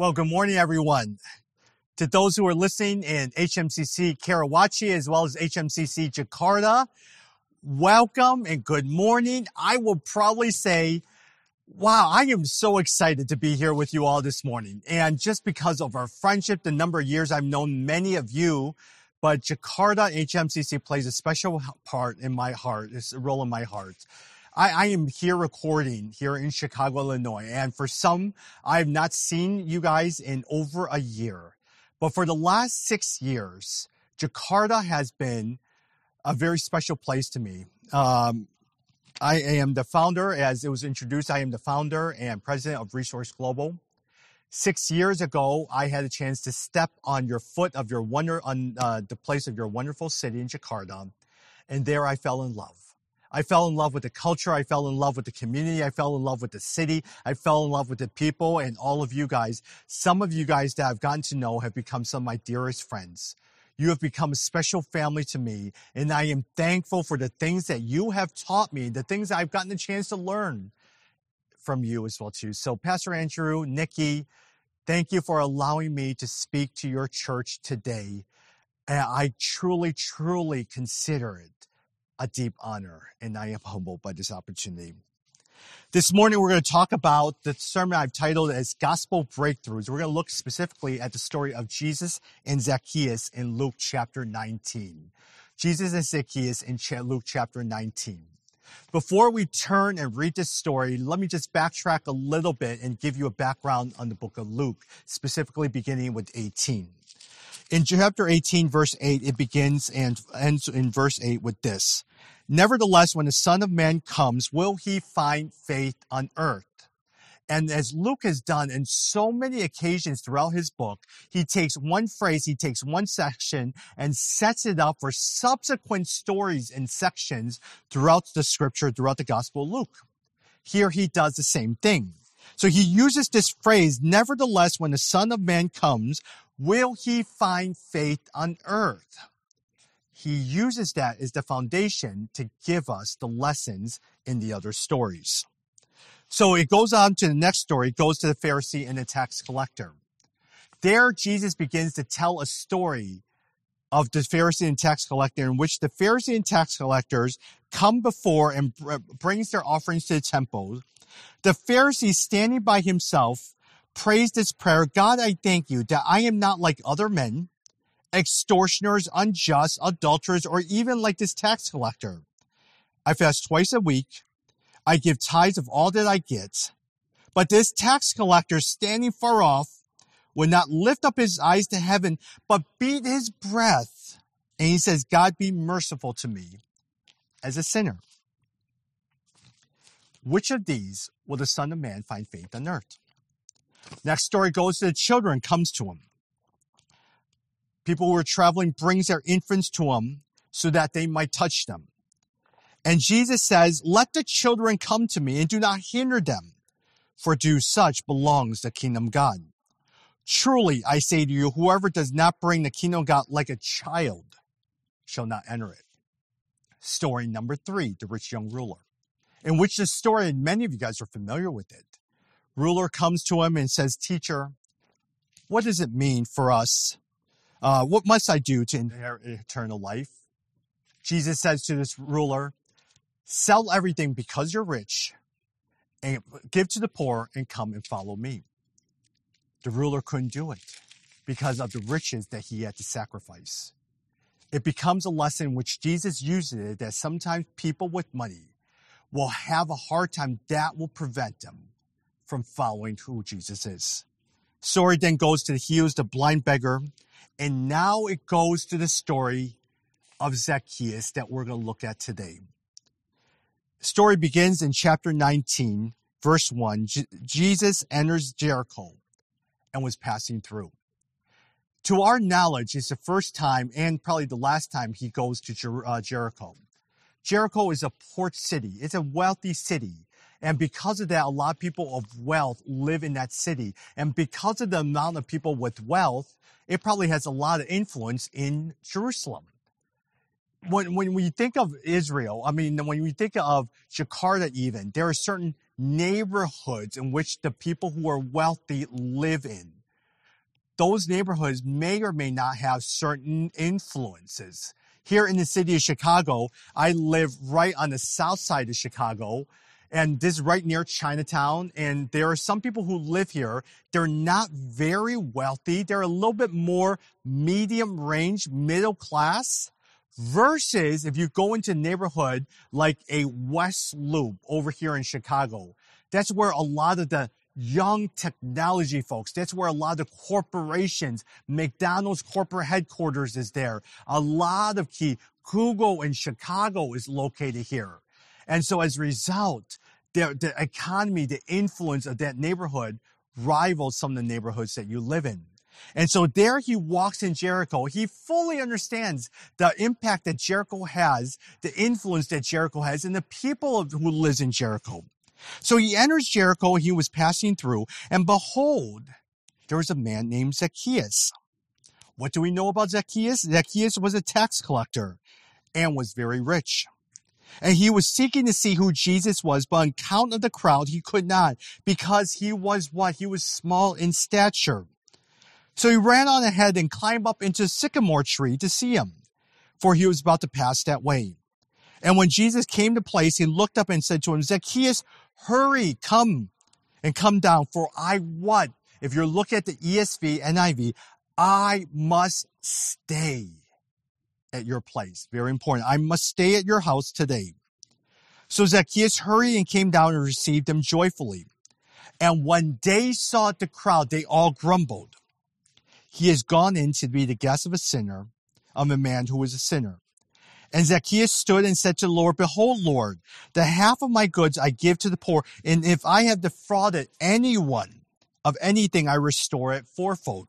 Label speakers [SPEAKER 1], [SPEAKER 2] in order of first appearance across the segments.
[SPEAKER 1] Well, good morning, everyone. To those who are listening in HMCC Karawaci as well as HMCC Jakarta, welcome and good morning. I will probably say, wow, I am so excited to be here with you all this morning. And just because of our friendship, the number of years I've known many of you, but Jakarta HMCC plays a special part in my heart. It's a role in my heart. I, I, am here recording here in Chicago, Illinois. And for some, I have not seen you guys in over a year. But for the last six years, Jakarta has been a very special place to me. Um, I am the founder, as it was introduced, I am the founder and president of Resource Global. Six years ago, I had a chance to step on your foot of your wonder, on uh, the place of your wonderful city in Jakarta. And there I fell in love. I fell in love with the culture. I fell in love with the community. I fell in love with the city. I fell in love with the people and all of you guys. Some of you guys that I've gotten to know have become some of my dearest friends. You have become a special family to me, and I am thankful for the things that you have taught me, the things I've gotten the chance to learn from you as well too. So Pastor Andrew, Nikki, thank you for allowing me to speak to your church today. And I truly, truly consider it a deep honor, and I am humbled by this opportunity. This morning, we're going to talk about the sermon I've titled as Gospel Breakthroughs. We're going to look specifically at the story of Jesus and Zacchaeus in Luke chapter 19. Jesus and Zacchaeus in Luke chapter 19. Before we turn and read this story, let me just backtrack a little bit and give you a background on the book of Luke, specifically beginning with 18. In chapter 18, verse 8, it begins and ends in verse 8 with this. Nevertheless, when the Son of Man comes, will he find faith on earth? And as Luke has done in so many occasions throughout his book, he takes one phrase, he takes one section and sets it up for subsequent stories and sections throughout the scripture, throughout the gospel of Luke. Here he does the same thing. So he uses this phrase, nevertheless, when the Son of Man comes, will he find faith on earth? He uses that as the foundation to give us the lessons in the other stories. So it goes on to the next story. It goes to the Pharisee and the tax collector. There, Jesus begins to tell a story of the Pharisee and tax collector in which the Pharisee and tax collectors come before and brings their offerings to the temple the Pharisee standing by himself prays this prayer. God, I thank you that I am not like other men, extortioners, unjust, adulterers, or even like this tax collector. I fast twice a week. I give tithes of all that I get. But this tax collector standing far off would not lift up his eyes to heaven, but beat his breath. And he says, God be merciful to me as a sinner. Which of these will the Son of Man find faith on earth? Next story goes to the children comes to him. People who are traveling brings their infants to him so that they might touch them. And Jesus says, let the children come to me and do not hinder them, for to such belongs the kingdom of God. Truly, I say to you, whoever does not bring the kingdom of God like a child shall not enter it. Story number three, the rich young ruler in which the story, and many of you guys are familiar with it. Ruler comes to him and says, Teacher, what does it mean for us? Uh, what must I do to inherit eternal life? Jesus says to this ruler, Sell everything because you're rich and give to the poor and come and follow me. The ruler couldn't do it because of the riches that he had to sacrifice. It becomes a lesson which Jesus uses that sometimes people with money will have a hard time. That will prevent them from following who Jesus is. Story then goes to the heals the blind beggar. And now it goes to the story of Zacchaeus that we're going to look at today. The Story begins in chapter 19, verse 1. J- Jesus enters Jericho and was passing through. To our knowledge, it's the first time and probably the last time he goes to Jer- uh, Jericho. Jericho is a port city. It's a wealthy city. And because of that, a lot of people of wealth live in that city. And because of the amount of people with wealth, it probably has a lot of influence in Jerusalem. When, when we think of Israel, I mean, when we think of Jakarta even, there are certain neighborhoods in which the people who are wealthy live in. those neighborhoods may or may not have certain influences. Here in the city of Chicago, I live right on the south side of Chicago, and this is right near Chinatown. And there are some people who live here. They're not very wealthy. They're a little bit more medium range, middle class. Versus if you go into a neighborhood like a West Loop over here in Chicago, that's where a lot of the young technology folks. That's where a lot of corporations, McDonald's corporate headquarters is there. A lot of key, Google in Chicago is located here. And so as a result, the, the economy, the influence of that neighborhood rivals some of the neighborhoods that you live in. And so there he walks in Jericho. He fully understands the impact that Jericho has, the influence that Jericho has, and the people who lives in Jericho. So he enters Jericho. He was passing through, and behold, there was a man named Zacchaeus. What do we know about Zacchaeus? Zacchaeus was a tax collector and was very rich. And he was seeking to see who Jesus was, but on account of the crowd, he could not because he was what? He was small in stature. So he ran on ahead and climbed up into a sycamore tree to see him, for he was about to pass that way. And when Jesus came to place, he looked up and said to him, Zacchaeus, hurry, come and come down, for I what? If you're looking at the ESV, NIV, I must stay at your place. Very important. I must stay at your house today. So Zacchaeus hurried and came down and received him joyfully. And when they saw the crowd, they all grumbled. He has gone in to be the guest of a sinner, of a man who was a sinner. And Zacchaeus stood and said to the Lord, Behold, Lord, the half of my goods I give to the poor, and if I have defrauded anyone of anything, I restore it fourfold.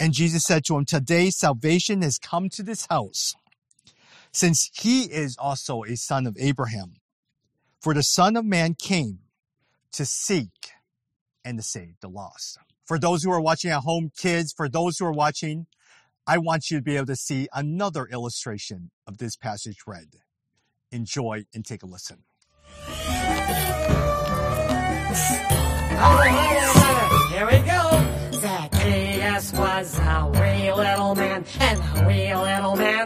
[SPEAKER 1] And Jesus said to him, Today salvation has come to this house, since he is also a son of Abraham. For the Son of Man came to seek and to save the lost. For those who are watching at home, kids, for those who are watching, I want you to be able to see another illustration of this passage read. Enjoy and take a listen.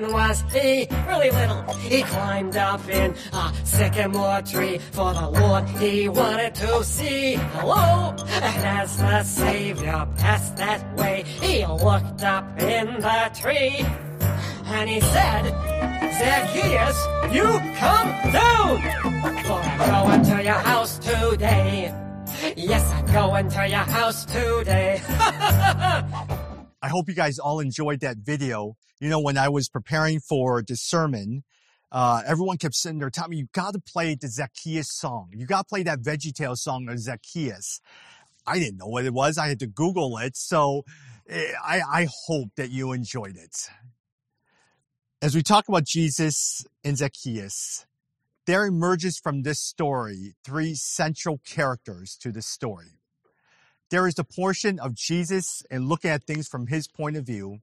[SPEAKER 2] Man was he, really little. He climbed up in a sycamore tree, for the Lord he wanted to see. Hello! And as the Savior passed that way, he looked up in the tree, and he said, Zacchaeus, you come down, for I'm going to your house today. Yes, I'm going to your house today.
[SPEAKER 1] I hope you guys all enjoyed that video. You know, when I was preparing for the sermon, uh, everyone kept sitting there telling me, you got to play the Zacchaeus song. You got to play that VeggieTale song of Zacchaeus. I didn't know what it was. I had to Google it. So eh, I, I hope that you enjoyed it. As we talk about Jesus and Zacchaeus, there emerges from this story three central characters to the story. There is the portion of Jesus and looking at things from his point of view.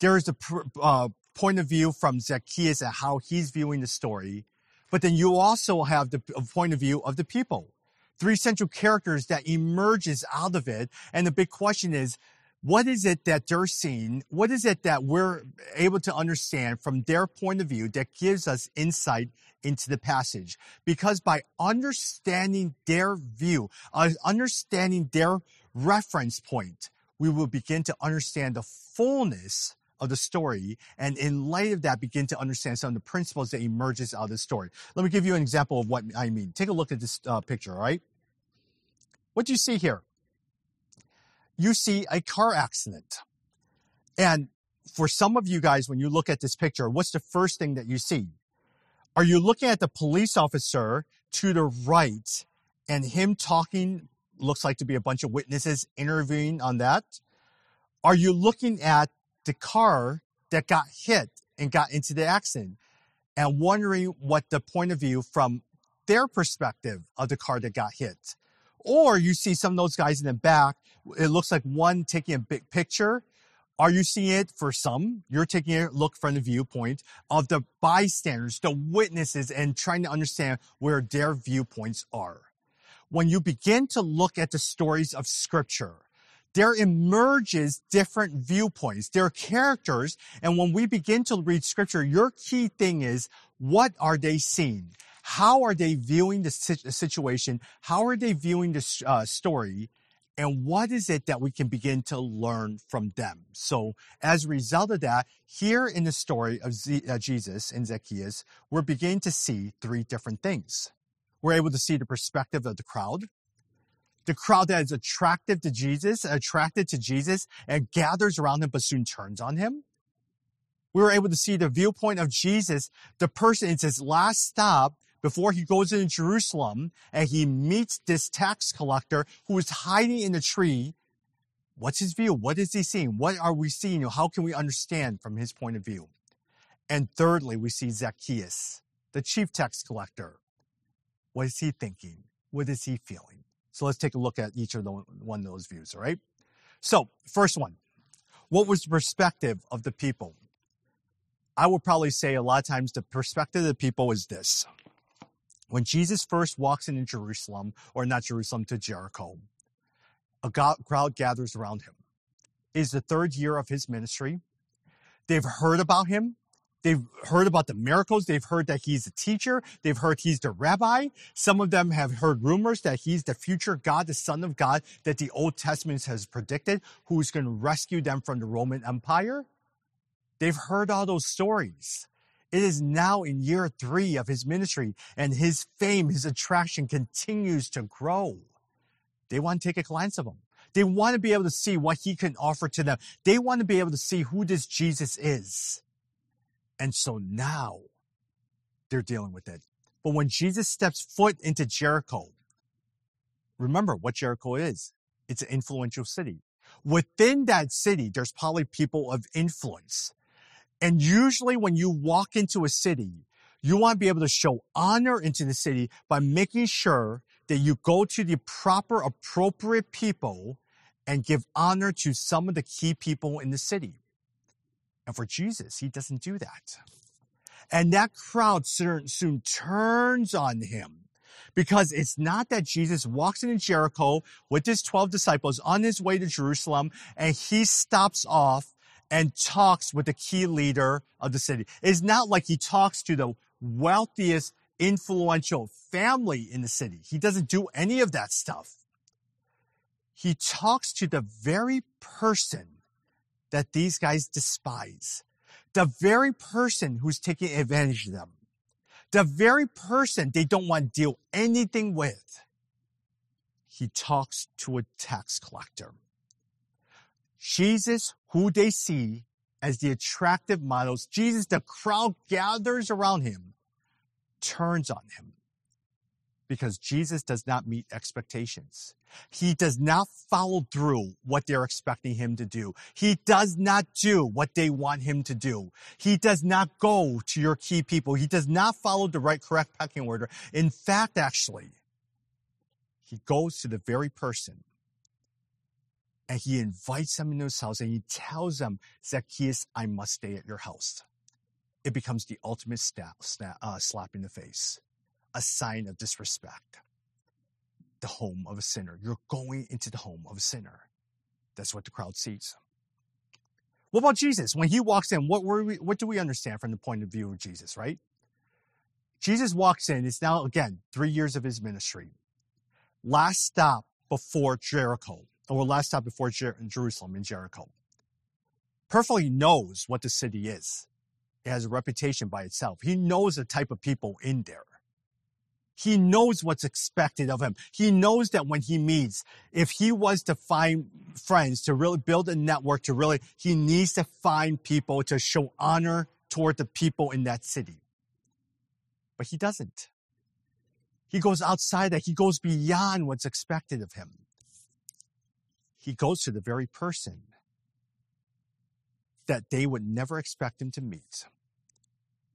[SPEAKER 1] There is the uh, point of view from Zacchaeus and how he's viewing the story. But then you also have the point of view of the people. Three central characters that emerges out of it. And the big question is, what is it that they're seeing? What is it that we're able to understand from their point of view that gives us insight into the passage? Because by understanding their view, uh, understanding their reference point, we will begin to understand the fullness of the story. And in light of that, begin to understand some of the principles that emerges out of the story. Let me give you an example of what I mean. Take a look at this uh, picture, all right? What do you see here? You see a car accident. And for some of you guys, when you look at this picture, what's the first thing that you see? Are you looking at the police officer to the right and him talking looks like to be a bunch of witnesses interviewing on that? Are you looking at the car that got hit and got into the accident and wondering what the point of view from their perspective of the car that got hit? Or you see some of those guys in the back. It looks like one taking a big picture. Are you seeing it for some? You're taking a look from the viewpoint of the bystanders, the witnesses, and trying to understand where their viewpoints are. When you begin to look at the stories of scripture, there emerges different viewpoints. There are characters. And when we begin to read scripture, your key thing is, what are they seeing? How are they viewing the situation? How are they viewing the uh, story? And what is it that we can begin to learn from them? So as a result of that, here in the story of Z- uh, Jesus and Zacchaeus, we're beginning to see three different things. We're able to see the perspective of the crowd the crowd that is attractive to Jesus, attracted to Jesus, and gathers around him, but soon turns on him. We were able to see the viewpoint of Jesus, the person, it's his last stop before he goes into Jerusalem and he meets this tax collector who is hiding in the tree. What's his view? What is he seeing? What are we seeing? How can we understand from his point of view? And thirdly, we see Zacchaeus, the chief tax collector. What is he thinking? What is he feeling? So let's take a look at each of the one of those views, all right? So, first one. What was the perspective of the people? I would probably say a lot of times the perspective of the people is this. When Jesus first walks into Jerusalem, or not Jerusalem, to Jericho, a crowd gathers around him. It is the third year of his ministry. They've heard about him. They've heard about the miracles. They've heard that he's a teacher. They've heard he's the rabbi. Some of them have heard rumors that he's the future God, the son of God that the Old Testament has predicted, who's going to rescue them from the Roman Empire. They've heard all those stories. It is now in year three of his ministry and his fame, his attraction continues to grow. They want to take a glance of him. They want to be able to see what he can offer to them. They want to be able to see who this Jesus is. And so now they're dealing with it. But when Jesus steps foot into Jericho, remember what Jericho is. It's an influential city. Within that city, there's probably people of influence. And usually when you walk into a city, you want to be able to show honor into the city by making sure that you go to the proper, appropriate people and give honor to some of the key people in the city. And for Jesus, he doesn't do that. And that crowd soon, soon turns on him because it's not that Jesus walks into Jericho with his 12 disciples on his way to Jerusalem and he stops off and talks with the key leader of the city. It's not like he talks to the wealthiest, influential family in the city. He doesn't do any of that stuff. He talks to the very person that these guys despise. The very person who's taking advantage of them. The very person they don't want to deal anything with. He talks to a tax collector. Jesus, who they see as the attractive models, Jesus, the crowd gathers around him, turns on him because Jesus does not meet expectations. He does not follow through what they're expecting him to do. He does not do what they want him to do. He does not go to your key people. He does not follow the right, correct pecking order. In fact, actually, he goes to the very person and he invites them into his house and he tells them, Zacchaeus, I must stay at your house. It becomes the ultimate slap, uh, slap in the face a sign of disrespect. The home of a sinner. You're going into the home of a sinner. That's what the crowd sees. What about Jesus? When he walks in, what, we, what do we understand from the point of view of Jesus, right? Jesus walks in. It's now, again, three years of his ministry. Last stop before Jericho, or last stop before Jer- Jerusalem in Jericho. Perfectly knows what the city is. It has a reputation by itself. He knows the type of people in there. He knows what's expected of him. He knows that when he meets, if he was to find friends, to really build a network, to really, he needs to find people to show honor toward the people in that city. But he doesn't. He goes outside that. He goes beyond what's expected of him. He goes to the very person that they would never expect him to meet.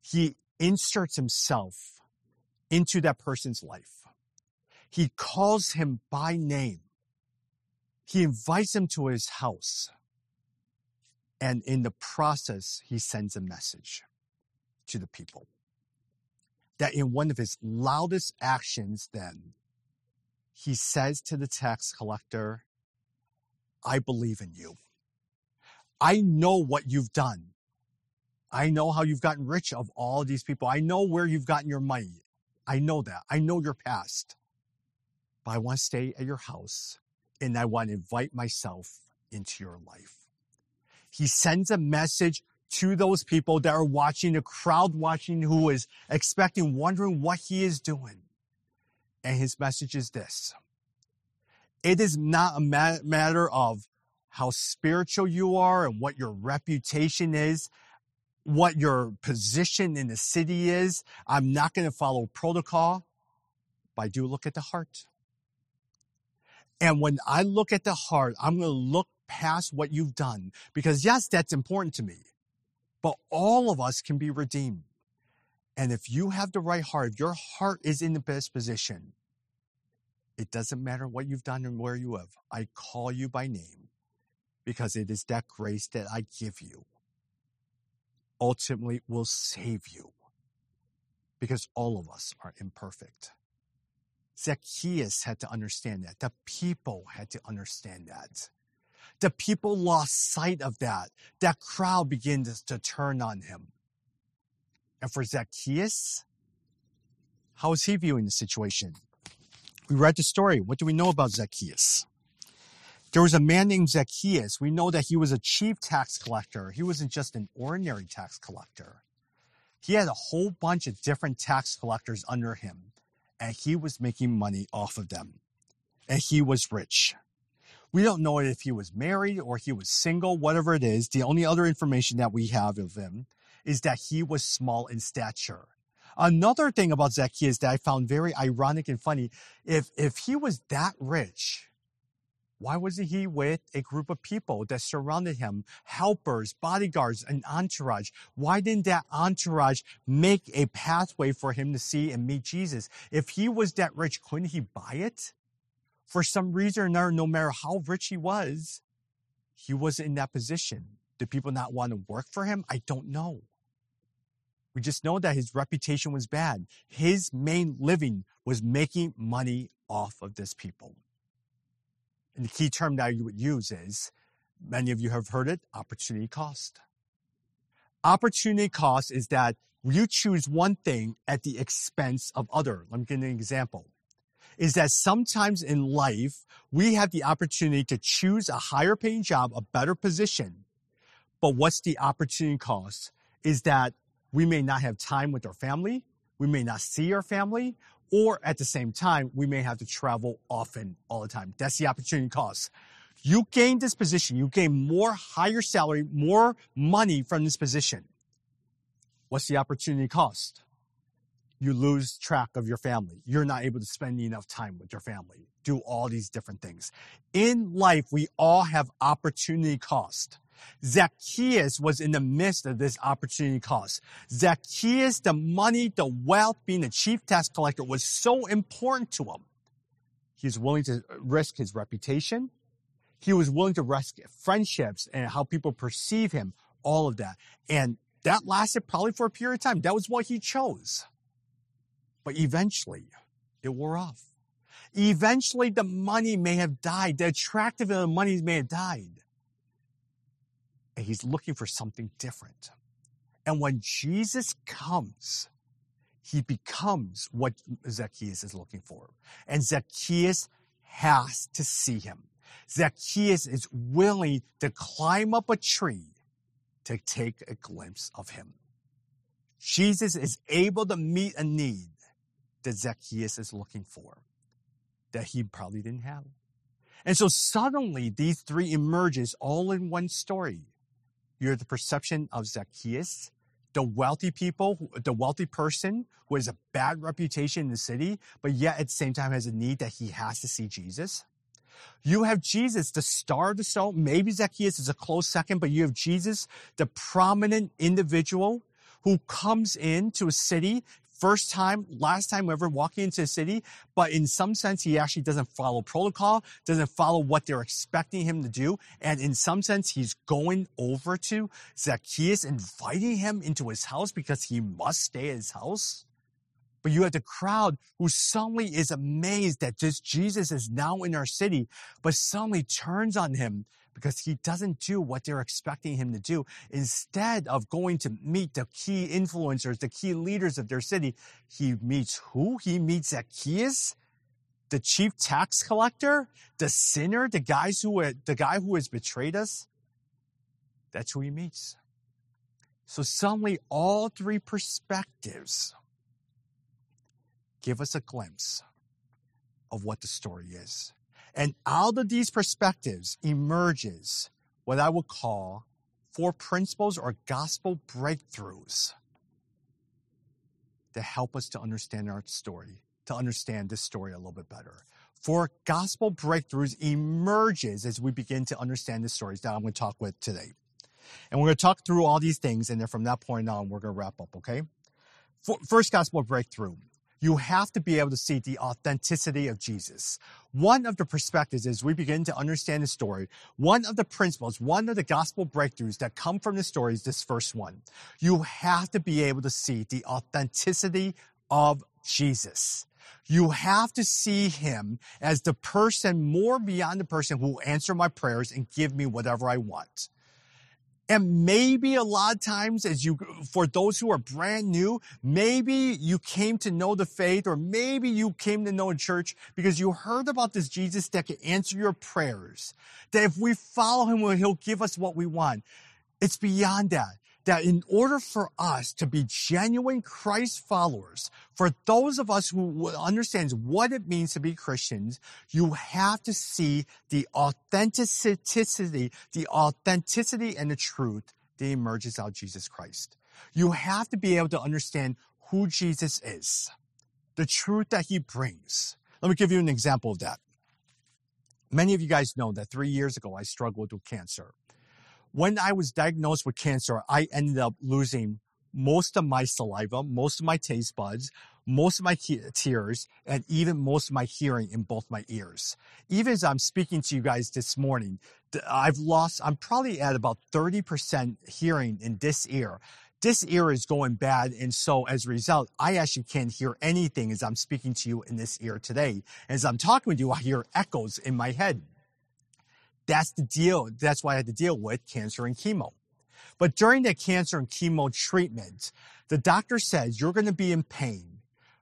[SPEAKER 1] He inserts himself into that person's life. He calls him by name. He invites him to his house. And in the process, he sends a message to the people that in one of his loudest actions, then he says to the tax collector, I believe in you. I know what you've done. I know how you've gotten rich of all these people. I know where you've gotten your money. I know that. I know your past. But I want to stay at your house and I want to invite myself into your life. He sends a message to those people that are watching, the crowd watching who is expecting, wondering what he is doing. And his message is this. It is not a matter of how spiritual you are and what your reputation is, what your position in the city is. I'm not going to follow protocol, but I do look at the heart. And when I look at the heart, I'm going to look past what you've done because yes, that's important to me, but all of us can be redeemed. And if you have the right heart, if your heart is in the best position, it doesn't matter what you've done and where you live. I call you by name because it is that grace that I give you. Ultimately will save you because all of us are imperfect. Zacchaeus had to understand that. The people had to understand that. The people lost sight of that. That crowd began to, to turn on him. And for Zacchaeus, how is he viewing the situation? We read the story. What do we know about Zacchaeus? There was a man named Zacchaeus. We know that he was a chief tax collector. He wasn't just an ordinary tax collector. He had a whole bunch of different tax collectors under him and he was making money off of them. And he was rich. We don't know if he was married or he was single, whatever it is. The only other information that we have of him is that he was small in stature. Another thing about Zacchaeus that I found very ironic and funny, if, if he was that rich, why wasn't he with a group of people that surrounded him, helpers, bodyguards, an entourage? Why didn't that entourage make a pathway for him to see and meet Jesus? If he was that rich, couldn't he buy it? For some reason or another, no matter how rich he was, he wasn't in that position. Did people not want to work for him? I don't know. We just know that his reputation was bad. His main living was making money off of this people. And the key term that you would use is, many of you have heard it, opportunity cost. Opportunity cost is that you choose one thing at the expense of other. Let me give you an example. Is that sometimes in life, we have the opportunity to choose a higher paying job, a better position. But what's the opportunity cost? Is that we may not have time with our family. We may not see our family or at the same time, we may have to travel often all the time. That's the opportunity cost. You gain this position, you gain more higher salary, more money from this position. What's the opportunity cost? You lose track of your family. You're not able to spend enough time with your family. Do all these different things. In life, we all have opportunity cost. Zacchaeus was in the midst of this opportunity cost. Zacchaeus, the money, the wealth, being the chief tax collector was so important to him. He was willing to risk his reputation. He was willing to risk friendships and how people perceive him, all of that. And that lasted probably for a period of time. That was what he chose. But eventually, it wore off. Eventually, the money may have died. The attractiveness of the money may have died and he's looking for something different. And when Jesus comes, he becomes what Zacchaeus is looking for. And Zacchaeus has to see him. Zacchaeus is willing to climb up a tree to take a glimpse of him. Jesus is able to meet a need that Zacchaeus is looking for that he probably didn't have. And so suddenly these three emerges all in one story. You're the perception of Zacchaeus, the wealthy people, the wealthy person who has a bad reputation in the city, but yet at the same time has a need that he has to see Jesus. You have Jesus, the star of the show. Maybe Zacchaeus is a close second, but you have Jesus, the prominent individual who comes into a city first time, last time ever walking into a city, but in some sense, he actually doesn't follow protocol, doesn't follow what they're expecting him to do. And in some sense, he's going over to Zacchaeus, inviting him into his house because he must stay at his house. But you have the crowd who suddenly is amazed that this Jesus is now in our city, but suddenly turns on him because he doesn't do what they're expecting him to do. Instead of going to meet the key influencers, the key leaders of their city, he meets who? He meets Zacchaeus, the chief tax collector, the sinner, the guys who the guy who has betrayed us. That's who he meets. So suddenly all three perspectives give us a glimpse of what the story is. And out of these perspectives emerges what I would call four principles or gospel breakthroughs that help us to understand our story, to understand this story a little bit better. Four gospel breakthroughs emerges as we begin to understand the stories that I'm going to talk with today. And we're going to talk through all these things, and then from that point on, we're going to wrap up, okay? First gospel breakthrough you have to be able to see the authenticity of Jesus. One of the perspectives as we begin to understand the story, one of the principles, one of the gospel breakthroughs that come from the story is this first one. You have to be able to see the authenticity of Jesus. You have to see him as the person more beyond the person who will answer my prayers and give me whatever I want. And maybe a lot of times as you, for those who are brand new, maybe you came to know the faith or maybe you came to know a church because you heard about this Jesus that can answer your prayers. That if we follow him, he'll give us what we want. It's beyond that that in order for us to be genuine Christ followers, for those of us who understands what it means to be Christians, you have to see the authenticity, the authenticity and the truth that emerges out Jesus Christ. You have to be able to understand who Jesus is, the truth that he brings. Let me give you an example of that. Many of you guys know that three years ago I struggled with cancer when I was diagnosed with cancer, I ended up losing most of my saliva, most of my taste buds, most of my tears, and even most of my hearing in both my ears. Even as I'm speaking to you guys this morning, I've lost, I'm probably at about 30% hearing in this ear. This ear is going bad. And so as a result, I actually can't hear anything as I'm speaking to you in this ear today. As I'm talking with you, I hear echoes in my head. That's the deal. That's why I had to deal with cancer and chemo. But during the cancer and chemo treatment, the doctor says you're going to be in pain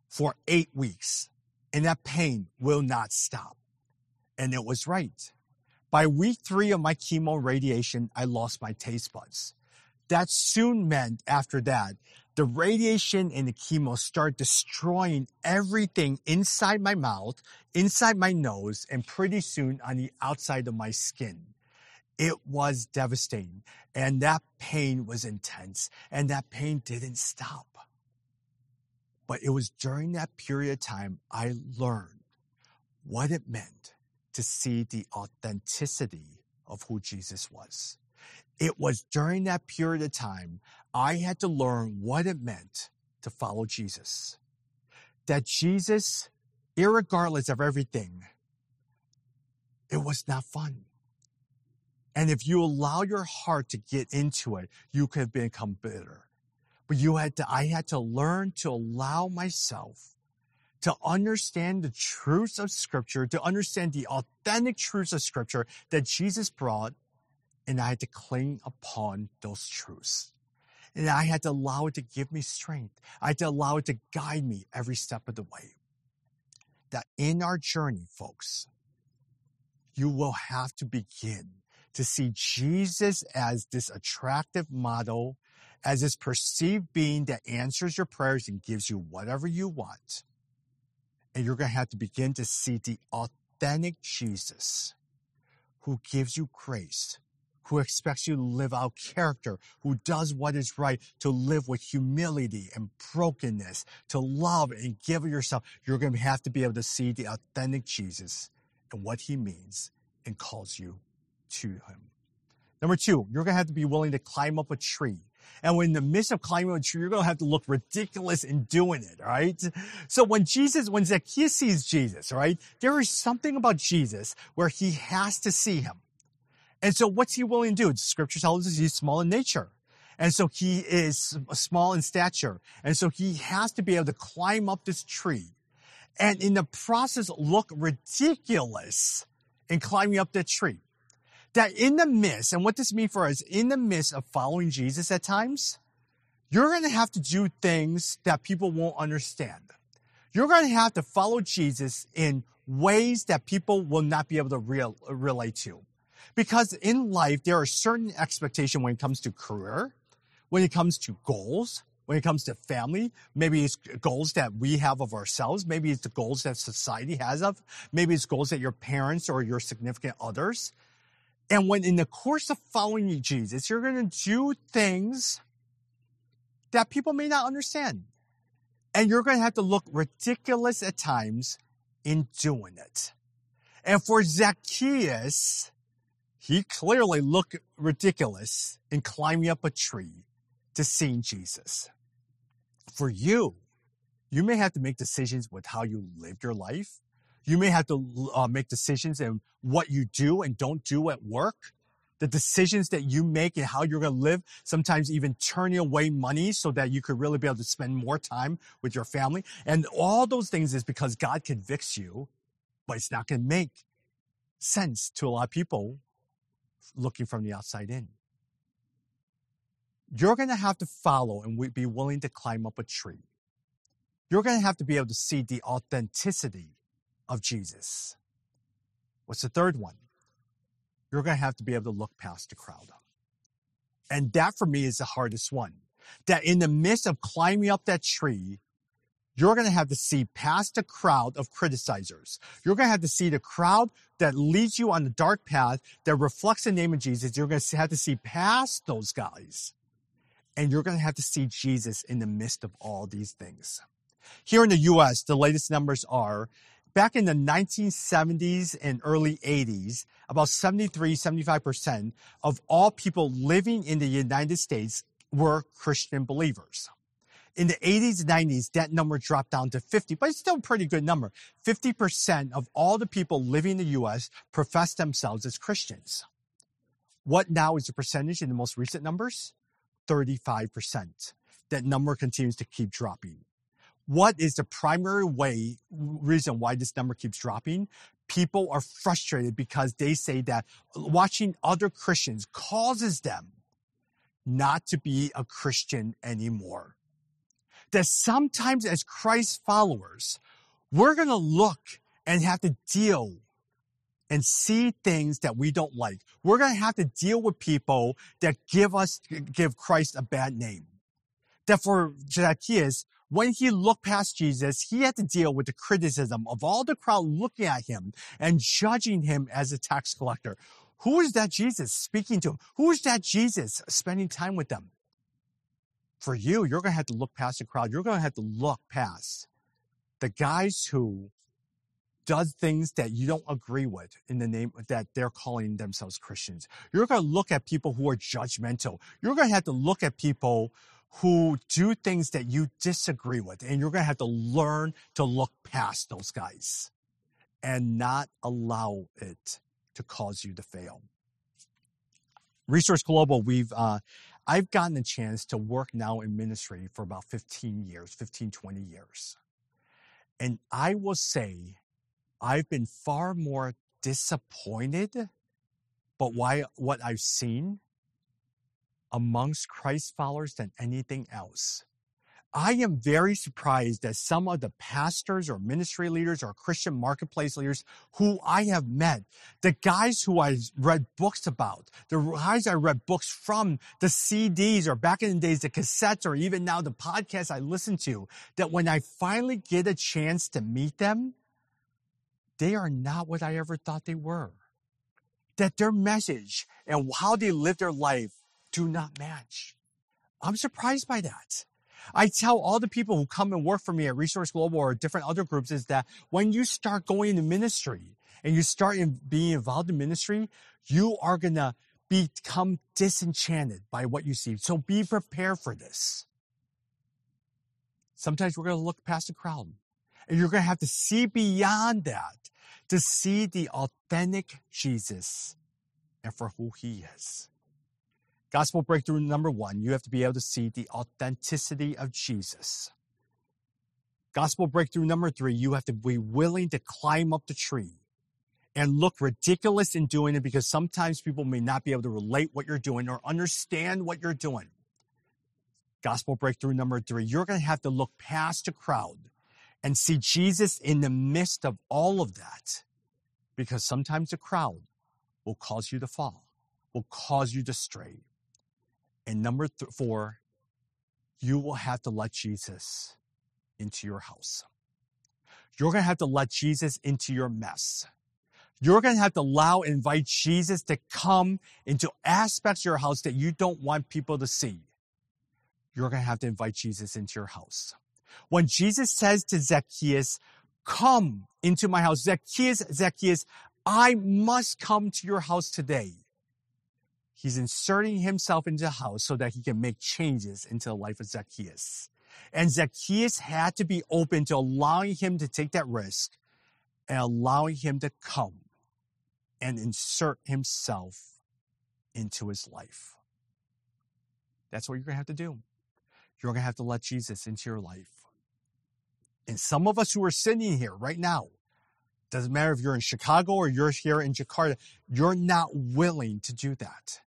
[SPEAKER 1] for eight weeks and that pain will not stop. And it was right. By week three of my chemo radiation, I lost my taste buds. That soon meant after that the radiation and the chemo start destroying everything inside my mouth, inside my nose, and pretty soon on the outside of my skin. It was devastating. And that pain was intense. And that pain didn't stop. But it was during that period of time I learned what it meant to see the authenticity of who Jesus was. It was during that period of time I had to learn what it meant to follow Jesus. That Jesus, regardless of everything, it was not fun. And if you allow your heart to get into it, you could become bitter. But you had to, I had to learn to allow myself to understand the truths of scripture, to understand the authentic truths of scripture that Jesus brought, and I had to cling upon those truths. And I had to allow it to give me strength. I had to allow it to guide me every step of the way. That in our journey, folks, you will have to begin to see Jesus as this attractive model, as this perceived being that answers your prayers and gives you whatever you want. And you're going to have to begin to see the authentic Jesus who gives you grace, who expects you to live out character, who does what is right, to live with humility and brokenness, to love and give yourself. You're going to have to be able to see the authentic Jesus and what he means and calls you to him. Number two, you're going to have to be willing to climb up a tree. And when in the midst of climbing a tree, you're going to have to look ridiculous in doing it, right? So when Jesus, when Zacchaeus sees Jesus, right, there is something about Jesus where he has to see him. And so what's he willing to do? Scripture tells us he's small in nature. And so he is small in stature. And so he has to be able to climb up this tree and in the process look ridiculous in climbing up that tree. That in the midst, and what this means for us, in the midst of following Jesus at times, you're going to have to do things that people won't understand. You're going to have to follow Jesus in ways that people will not be able to real, relate to. Because in life, there are certain expectations when it comes to career, when it comes to goals, when it comes to family. Maybe it's goals that we have of ourselves. Maybe it's the goals that society has of. Maybe it's goals that your parents or your significant others. And when in the course of following Jesus, you're going to do things that people may not understand. And you're going to have to look ridiculous at times in doing it. And for Zacchaeus, he clearly looked ridiculous in climbing up a tree to seeing Jesus. For you, you may have to make decisions with how you live your life. You may have to uh, make decisions in what you do and don't do at work. The decisions that you make and how you're going to live, sometimes even turning away money so that you could really be able to spend more time with your family. And all those things is because God convicts you, but it's not going to make sense to a lot of people looking from the outside in. You're going to have to follow and be willing to climb up a tree. You're going to have to be able to see the authenticity of Jesus. What's the third one? You're going to have to be able to look past the crowd. And that for me is the hardest one. That in the midst of climbing up that tree, you're going to have to see past the crowd of criticizers. You're going to have to see the crowd that leads you on the dark path that reflects the name of Jesus. You're going to have to see past those guys. And you're going to have to see Jesus in the midst of all these things. Here in the US, the latest numbers are back in the 1970s and early 80s, about 73, 75% of all people living in the United States were Christian believers. In the 80s and 90s, that number dropped down to 50, but it's still a pretty good number. 50% of all the people living in the U.S. profess themselves as Christians. What now is the percentage in the most recent numbers? 35%. That number continues to keep dropping. What is the primary way, reason why this number keeps dropping? People are frustrated because they say that watching other Christians causes them not to be a Christian anymore that sometimes as Christ followers, we're going to look and have to deal and see things that we don't like. We're going to have to deal with people that give us, give Christ a bad name. That for Zacchaeus, when he looked past Jesus, he had to deal with the criticism of all the crowd looking at him and judging him as a tax collector. Who is that Jesus speaking to him? Who is that Jesus spending time with them? For you, you're going to have to look past the crowd. You're going to have to look past the guys who does things that you don't agree with in the name that they're calling themselves Christians. You're going to look at people who are judgmental. You're going to have to look at people who do things that you disagree with. And you're going to have to learn to look past those guys and not allow it to cause you to fail. Resource Global, we've uh, I've gotten a chance to work now in ministry for about 15 years, 15, 20 years. And I will say I've been far more disappointed but why what I've seen amongst Christ followers than anything else. I am very surprised that some of the pastors or ministry leaders or Christian marketplace leaders who I have met, the guys who I read books about, the guys I read books from, the CDs or back in the days, the cassettes or even now the podcasts I listen to, that when I finally get a chance to meet them, they are not what I ever thought they were. That their message and how they live their life do not match. I'm surprised by that. I tell all the people who come and work for me at Resource Global or different other groups is that when you start going into ministry and you start in being involved in ministry, you are going to become disenchanted by what you see. So be prepared for this. Sometimes we're going to look past the crowd and you're going to have to see beyond that to see the authentic Jesus and for who he is. Gospel breakthrough number one, you have to be able to see the authenticity of Jesus. Gospel breakthrough number three, you have to be willing to climb up the tree and look ridiculous in doing it because sometimes people may not be able to relate what you're doing or understand what you're doing. Gospel breakthrough number three, you're going to have to look past the crowd and see Jesus in the midst of all of that because sometimes the crowd will cause you to fall, will cause you to stray. And number th- four, you will have to let Jesus into your house. You're going to have to let Jesus into your mess. You're going to have to allow, invite Jesus to come into aspects of your house that you don't want people to see. You're going to have to invite Jesus into your house. When Jesus says to Zacchaeus, come into my house, Zacchaeus, Zacchaeus, I must come to your house today. He's inserting himself into the house so that he can make changes into the life of Zacchaeus. And Zacchaeus had to be open to allowing him to take that risk and allowing him to come and insert himself into his life. That's what you're going to have to do. You're going to have to let Jesus into your life. And some of us who are sitting here right now, doesn't matter if you're in Chicago or you're here in Jakarta, you're not willing to do that.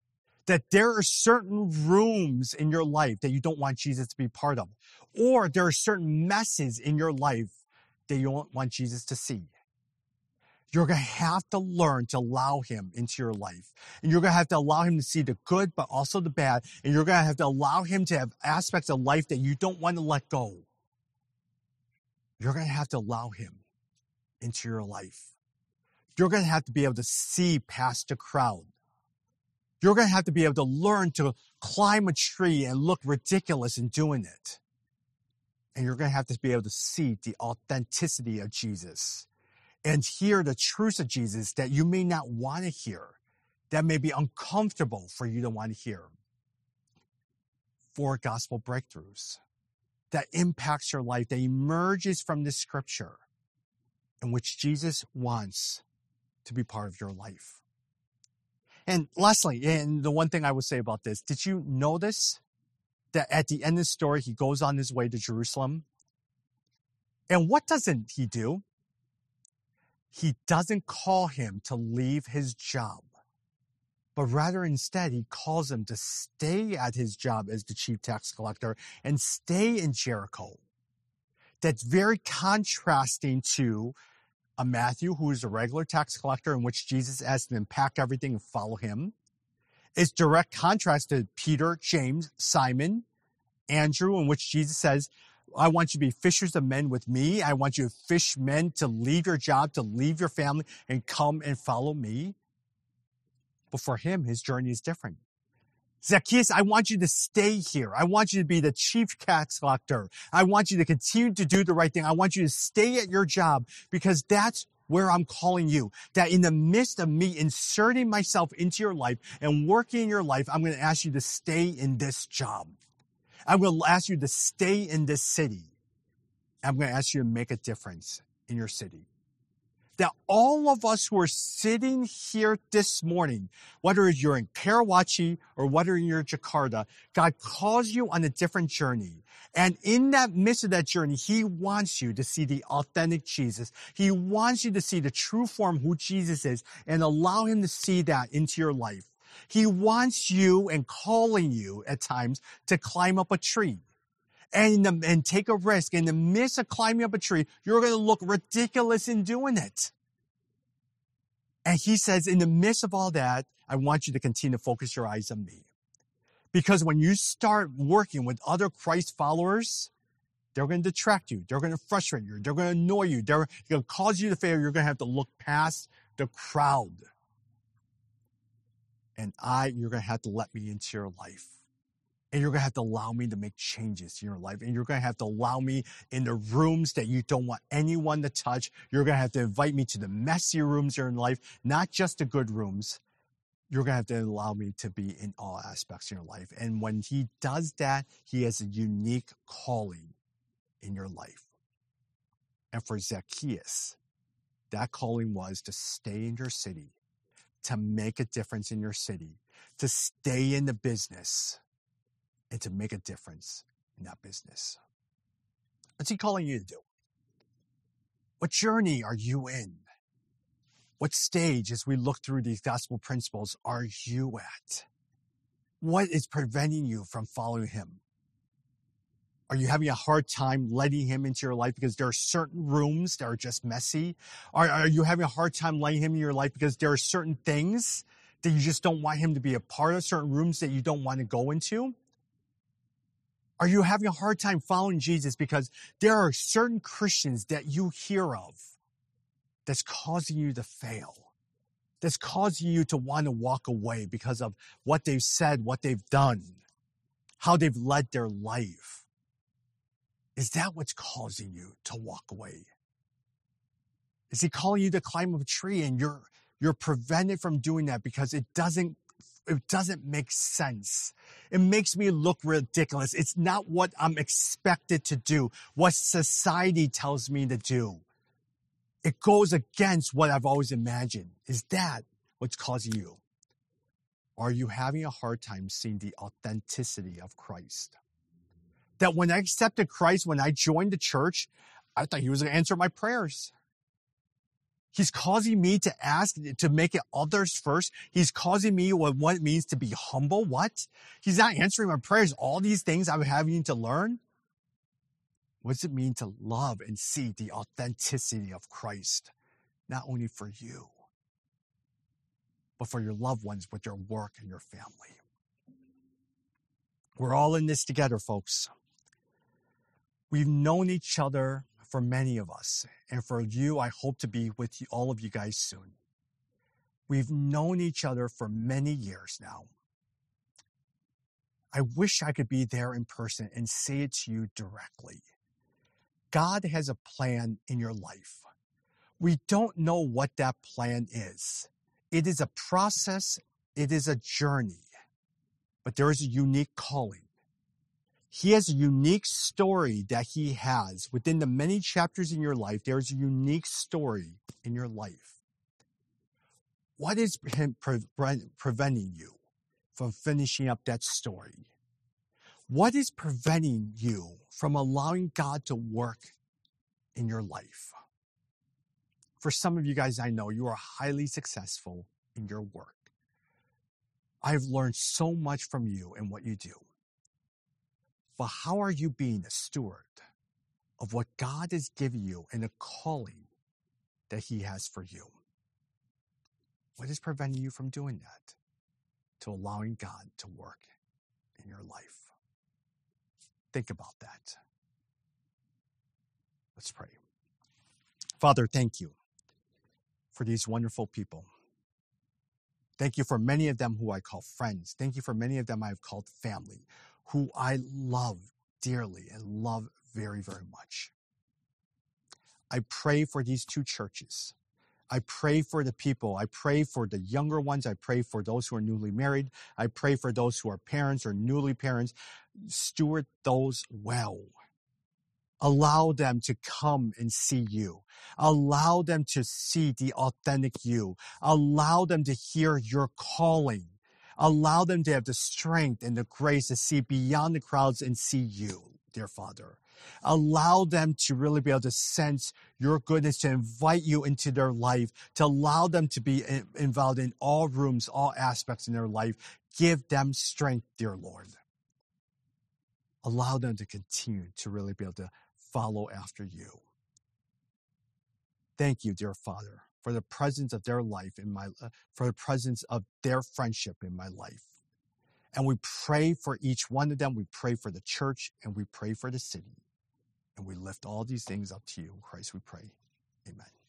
[SPEAKER 1] That there are certain rooms in your life that you don't want Jesus to be part of. Or there are certain messes in your life that you don't want Jesus to see. You're going to have to learn to allow him into your life. And you're going to have to allow him to see the good, but also the bad. And you're going to have to allow him to have aspects of life that you don't want to let go. You're going to have to allow him into your life. You're going to have to be able to see past the crowd. You're going to have to be able to learn to climb a tree and look ridiculous in doing it. And you're going to have to be able to see the authenticity of Jesus and hear the truths of Jesus that you may not want to hear, that may be uncomfortable for you to want to hear. Four gospel breakthroughs that impacts your life, that emerges from the scripture in which Jesus wants to be part of your life. And lastly, and the one thing I would say about this, did you notice that at the end of the story, he goes on his way to Jerusalem? And what doesn't he do? He doesn't call him to leave his job, but rather instead he calls him to stay at his job as the chief tax collector and stay in Jericho. That's very contrasting to a Matthew who is a regular tax collector in which Jesus asked him to pack everything and follow him. It's direct contrast to Peter, James, Simon, Andrew, in which Jesus says, I want you to be fishers of men with me. I want you to fish men to leave your job, to leave your family and come and follow me. But for him, his journey is different. Zacchaeus, I want you to stay here. I want you to be the chief tax collector. I want you to continue to do the right thing. I want you to stay at your job because that's where I'm calling you. That in the midst of me inserting myself into your life and working in your life, I'm going to ask you to stay in this job. I will ask you to stay in this city. I'm going to ask you to make a difference in your city. That all of us who are sitting here this morning, whether you're in Karawaci or whether you're in Jakarta, God calls you on a different journey. And in that midst of that journey, He wants you to see the authentic Jesus. He wants you to see the true form who Jesus is and allow Him to see that into your life. He wants you and calling you at times to climb up a tree and, and take a risk. In the midst of climbing up a tree, you're going to look ridiculous in doing it. And he says, in the midst of all that, I want you to continue to focus your eyes on me. Because when you start working with other Christ followers, they're going to detract you. They're going to frustrate you. They're going to annoy you. They're going to cause you to fail. You're going to have to look past the crowd and I, you're going to have to let me into your life. And you're going to have to allow me to make changes in your life. And you're going to have to allow me in the rooms that you don't want anyone to touch. You're going to have to invite me to the messy rooms in life, not just the good rooms. You're going to have to allow me to be in all aspects of your life. And when he does that, he has a unique calling in your life. And for Zacchaeus, that calling was to stay in your city to make a difference in your city, to stay in the business, and to make a difference in that business? What's he calling you to do? What journey are you in? What stage, as we look through these gospel principles, are you at? What is preventing you from following him? Are you having a hard time letting him into your life because there are certain rooms that are just messy? Are, are you having a hard time letting him in your life because there are certain things that you just don't want him to be a part of, certain rooms that you don't want to go into? Are you having a hard time following Jesus because there are certain Christians that you hear of that's causing you to fail? That's causing you to want to walk away because of what they've said, what they've done, how they've led their life. Is that what's causing you to walk away? Is he calling you to climb a tree and you're, you're prevented from doing that because it doesn't, it doesn't make sense. It makes me look ridiculous. It's not what I'm expected to do, what society tells me to do. It goes against what I've always imagined. Is that what's causing you? Are you having a hard time seeing the authenticity of Christ? that when I accepted Christ, when I joined the church, I thought he was going to answer my prayers. He's causing me to ask, to make it others first. He's causing me what, what it means to be humble. What? He's not answering my prayers. All these things I'm having to learn. What does it mean to love and see the authenticity of Christ? Not only for you, but for your loved ones with your work and your family. We're all in this together, folks. We've known each other for many of us. And for you, I hope to be with you, all of you guys soon. We've known each other for many years now. I wish I could be there in person and say it to you directly. God has a plan in your life. We don't know what that plan is. It is a process. It is a journey, but there is a unique calling. He has a unique story that he has within the many chapters in your life. There's a unique story in your life. What is pre- preventing you from finishing up that story? What is preventing you from allowing God to work in your life? For some of you guys I know, you are highly successful in your work. I've learned so much from you and what you do. But how are you being a steward of what God has given you and a calling that He has for you? What is preventing you from doing that? To allowing God to work in your life. Think about that. Let's pray. Father, thank you for these wonderful people. Thank you for many of them who I call friends. Thank you for many of them I've called family who I love dearly and love very, very much. I pray for these two churches. I pray for the people. I pray for the younger ones. I pray for those who are newly married. I pray for those who are parents or newly parents. Steward those well. Allow them to come and see you. Allow them to see the authentic you. Allow them to hear your calling Allow them to have the strength and the grace to see beyond the crowds and see you, dear Father. Allow them to really be able to sense your goodness, to invite you into their life, to allow them to be involved in all rooms, all aspects in their life. Give them strength, dear Lord. Allow them to continue to really be able to follow after you. Thank you, dear Father, for the presence of their life in my, uh, for the presence of their friendship in my life. And we pray for each one of them. We pray for the church and we pray for the city. And we lift all these things up to you. In Christ we pray. Amen.